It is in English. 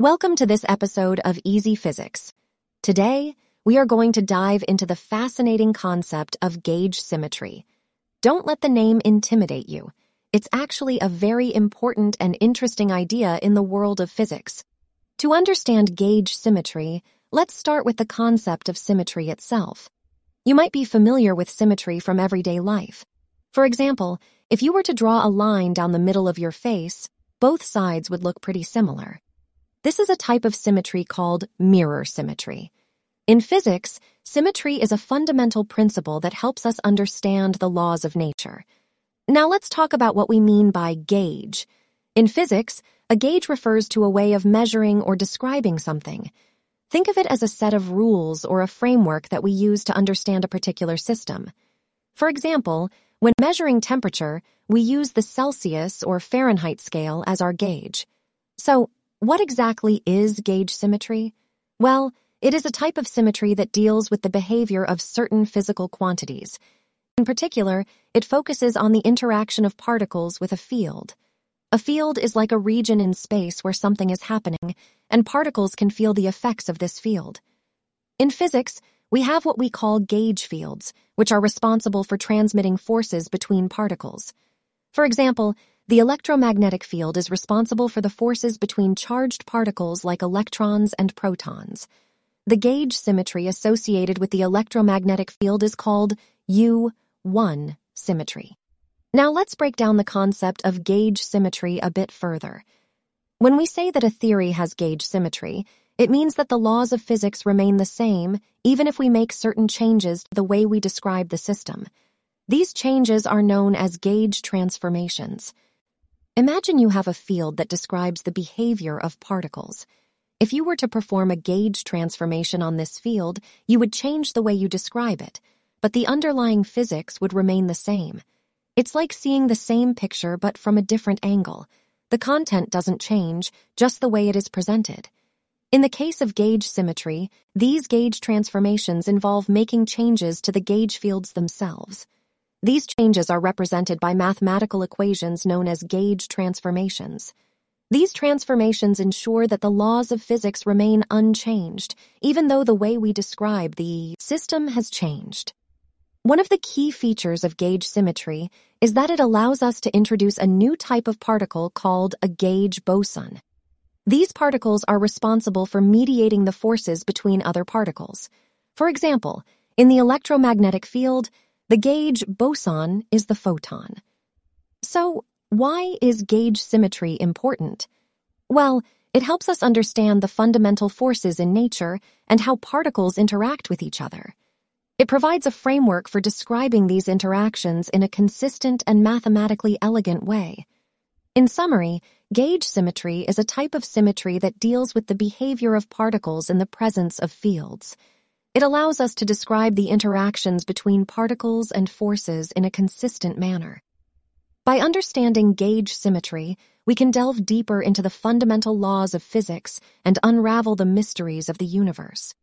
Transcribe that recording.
Welcome to this episode of Easy Physics. Today, we are going to dive into the fascinating concept of gauge symmetry. Don't let the name intimidate you. It's actually a very important and interesting idea in the world of physics. To understand gauge symmetry, let's start with the concept of symmetry itself. You might be familiar with symmetry from everyday life. For example, if you were to draw a line down the middle of your face, both sides would look pretty similar. This is a type of symmetry called mirror symmetry. In physics, symmetry is a fundamental principle that helps us understand the laws of nature. Now let's talk about what we mean by gauge. In physics, a gauge refers to a way of measuring or describing something. Think of it as a set of rules or a framework that we use to understand a particular system. For example, when measuring temperature, we use the Celsius or Fahrenheit scale as our gauge. So, what exactly is gauge symmetry? Well, it is a type of symmetry that deals with the behavior of certain physical quantities. In particular, it focuses on the interaction of particles with a field. A field is like a region in space where something is happening, and particles can feel the effects of this field. In physics, we have what we call gauge fields, which are responsible for transmitting forces between particles. For example, the electromagnetic field is responsible for the forces between charged particles like electrons and protons. The gauge symmetry associated with the electromagnetic field is called U1 symmetry. Now let's break down the concept of gauge symmetry a bit further. When we say that a theory has gauge symmetry, it means that the laws of physics remain the same even if we make certain changes to the way we describe the system. These changes are known as gauge transformations. Imagine you have a field that describes the behavior of particles. If you were to perform a gauge transformation on this field, you would change the way you describe it, but the underlying physics would remain the same. It's like seeing the same picture but from a different angle. The content doesn't change, just the way it is presented. In the case of gauge symmetry, these gauge transformations involve making changes to the gauge fields themselves. These changes are represented by mathematical equations known as gauge transformations. These transformations ensure that the laws of physics remain unchanged, even though the way we describe the system has changed. One of the key features of gauge symmetry is that it allows us to introduce a new type of particle called a gauge boson. These particles are responsible for mediating the forces between other particles. For example, in the electromagnetic field, the gauge boson is the photon. So, why is gauge symmetry important? Well, it helps us understand the fundamental forces in nature and how particles interact with each other. It provides a framework for describing these interactions in a consistent and mathematically elegant way. In summary, gauge symmetry is a type of symmetry that deals with the behavior of particles in the presence of fields. It allows us to describe the interactions between particles and forces in a consistent manner. By understanding gauge symmetry, we can delve deeper into the fundamental laws of physics and unravel the mysteries of the universe.